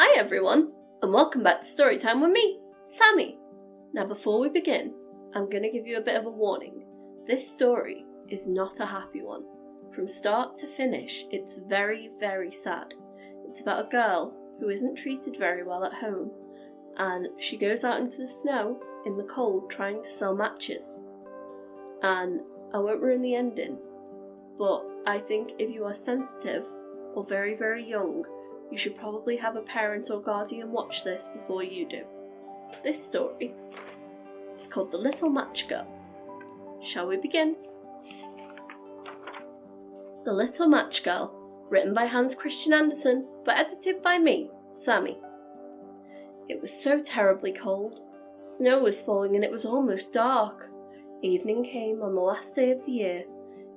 Hi everyone, and welcome back to Storytime with me, Sammy. Now, before we begin, I'm going to give you a bit of a warning. This story is not a happy one. From start to finish, it's very, very sad. It's about a girl who isn't treated very well at home, and she goes out into the snow in the cold trying to sell matches. And I won't ruin the ending, but I think if you are sensitive or very, very young, you should probably have a parent or guardian watch this before you do. This story is called The Little Match Girl. Shall we begin? The Little Match Girl, written by Hans Christian Andersen, but edited by me, Sammy. It was so terribly cold. Snow was falling and it was almost dark. Evening came on the last day of the year.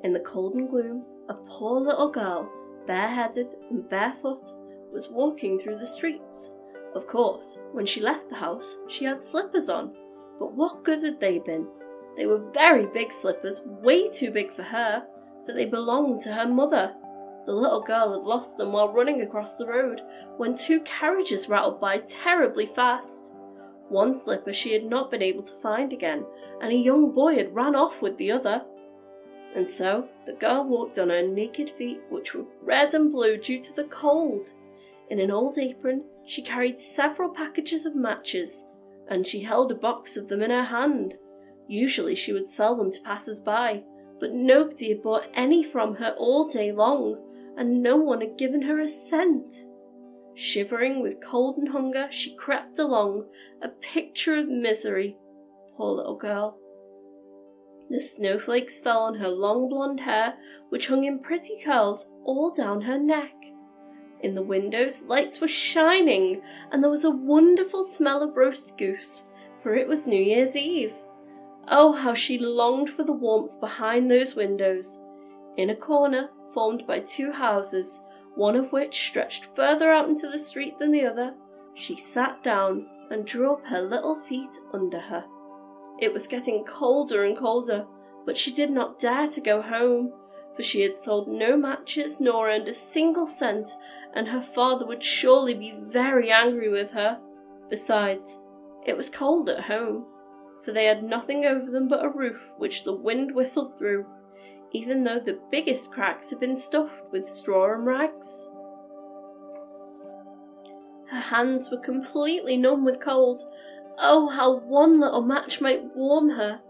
In the cold and gloom, a poor little girl, bareheaded and barefoot, was walking through the streets. Of course, when she left the house, she had slippers on, but what good had they been? They were very big slippers, way too big for her, for they belonged to her mother. The little girl had lost them while running across the road when two carriages rattled by terribly fast. One slipper she had not been able to find again, and a young boy had ran off with the other. And so the girl walked on her naked feet, which were red and blue due to the cold. In an old apron, she carried several packages of matches, and she held a box of them in her hand. Usually she would sell them to passers by, but nobody had bought any from her all day long, and no one had given her a cent. Shivering with cold and hunger, she crept along, a picture of misery. Poor little girl. The snowflakes fell on her long blonde hair, which hung in pretty curls all down her neck. In the windows, lights were shining, and there was a wonderful smell of roast goose, for it was New Year's Eve. Oh, how she longed for the warmth behind those windows. In a corner, formed by two houses, one of which stretched further out into the street than the other, she sat down and drew up her little feet under her. It was getting colder and colder, but she did not dare to go home, for she had sold no matches nor earned a single cent, and her father would surely be very angry with her. Besides, it was cold at home, for they had nothing over them but a roof which the wind whistled through, even though the biggest cracks had been stuffed with straw and rags. Her hands were completely numb with cold. Oh, how one little match might warm her!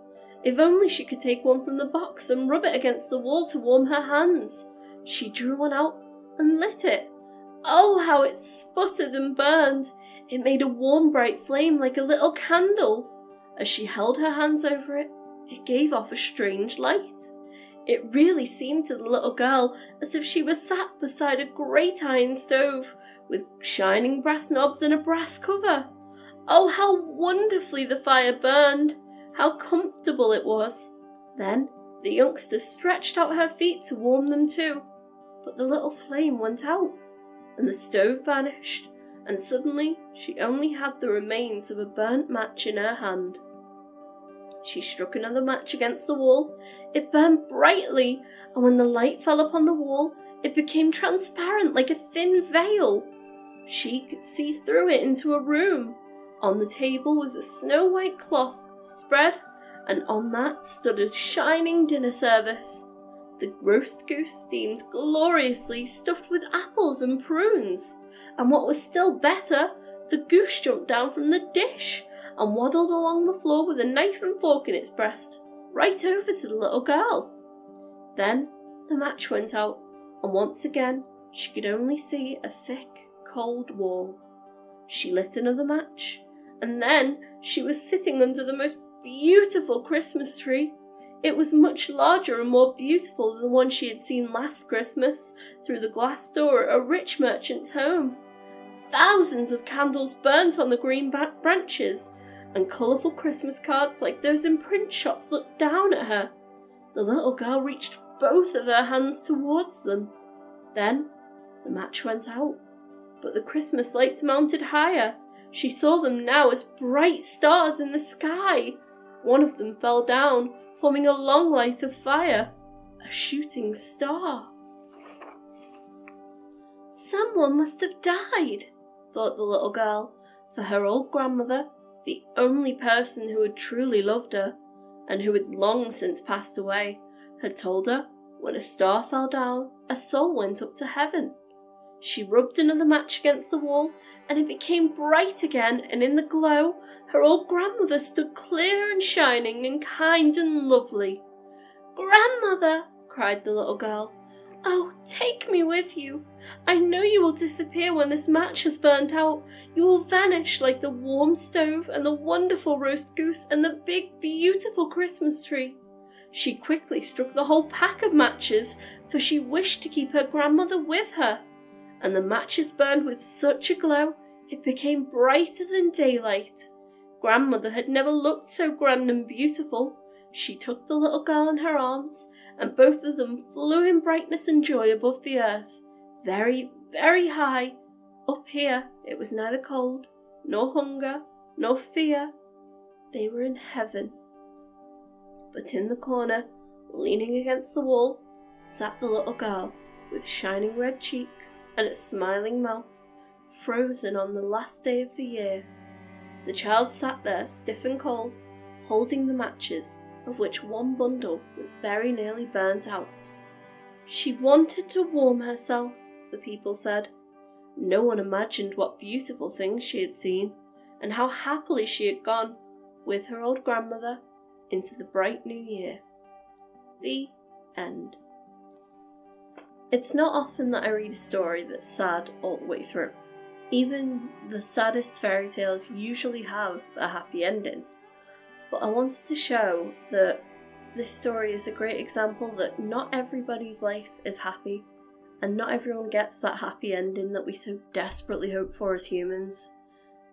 If only she could take one from the box and rub it against the wall to warm her hands. She drew one out and lit it. Oh, how it sputtered and burned! It made a warm, bright flame like a little candle. As she held her hands over it, it gave off a strange light. It really seemed to the little girl as if she was sat beside a great iron stove with shining brass knobs and a brass cover. Oh, how wonderfully the fire burned! How comfortable it was! Then the youngster stretched out her feet to warm them too, but the little flame went out and the stove vanished, and suddenly she only had the remains of a burnt match in her hand. She struck another match against the wall. It burned brightly, and when the light fell upon the wall, it became transparent like a thin veil. She could see through it into a room. On the table was a snow white cloth spread, and on that stood a shining dinner service. The roast goose steamed gloriously, stuffed with apples and prunes. And what was still better, the goose jumped down from the dish and waddled along the floor with a knife and fork in its breast, right over to the little girl. Then the match went out, and once again she could only see a thick, cold wall. She lit another match, and then she was sitting under the most beautiful Christmas tree it was much larger and more beautiful than the one she had seen last Christmas through the glass door at a rich merchant's home. Thousands of candles burnt on the green branches, and colourful Christmas cards like those in print shops looked down at her. The little girl reached both of her hands towards them. Then the match went out, but the Christmas lights mounted higher. She saw them now as bright stars in the sky. One of them fell down, forming a long light of fire, a shooting star. Someone must have died, thought the little girl, for her old grandmother, the only person who had truly loved her, and who had long since passed away, had told her when a star fell down, a soul went up to heaven. She rubbed another match against the wall, and it became bright again, and in the glow her old grandmother stood clear and shining and kind and lovely. Grandmother, cried the little girl, oh, take me with you. I know you will disappear when this match has burnt out. You will vanish like the warm stove and the wonderful roast goose and the big, beautiful Christmas tree. She quickly struck the whole pack of matches, for she wished to keep her grandmother with her. And the matches burned with such a glow, it became brighter than daylight. Grandmother had never looked so grand and beautiful. She took the little girl in her arms, and both of them flew in brightness and joy above the earth, very, very high. Up here it was neither cold, nor hunger, nor fear. They were in heaven. But in the corner, leaning against the wall, sat the little girl, with shining red cheeks and a smiling mouth, frozen on the last day of the year. The child sat there stiff and cold, holding the matches, of which one bundle was very nearly burnt out. She wanted to warm herself, the people said. No one imagined what beautiful things she had seen, and how happily she had gone, with her old grandmother, into the bright new year. The end. It's not often that I read a story that's sad all the way through. Even the saddest fairy tales usually have a happy ending. But I wanted to show that this story is a great example that not everybody's life is happy, and not everyone gets that happy ending that we so desperately hope for as humans.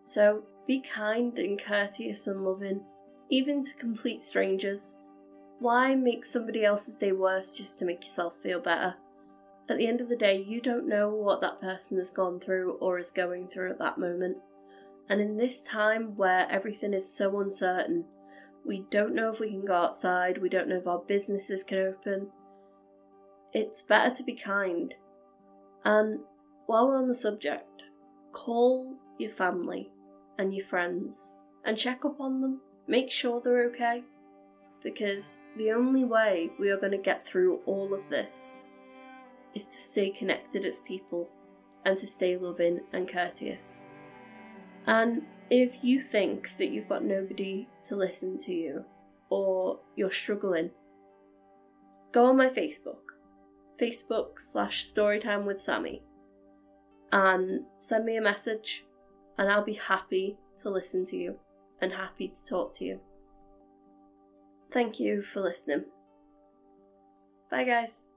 So be kind and courteous and loving, even to complete strangers. Why make somebody else's day worse just to make yourself feel better? At the end of the day, you don't know what that person has gone through or is going through at that moment. And in this time where everything is so uncertain, we don't know if we can go outside, we don't know if our businesses can open. It's better to be kind. And while we're on the subject, call your family and your friends and check up on them. Make sure they're okay. Because the only way we are going to get through all of this is to stay connected as people and to stay loving and courteous. And if you think that you've got nobody to listen to you or you're struggling, go on my Facebook, Facebook slash Storytime with Sammy, and send me a message, and I'll be happy to listen to you and happy to talk to you. Thank you for listening. Bye, guys.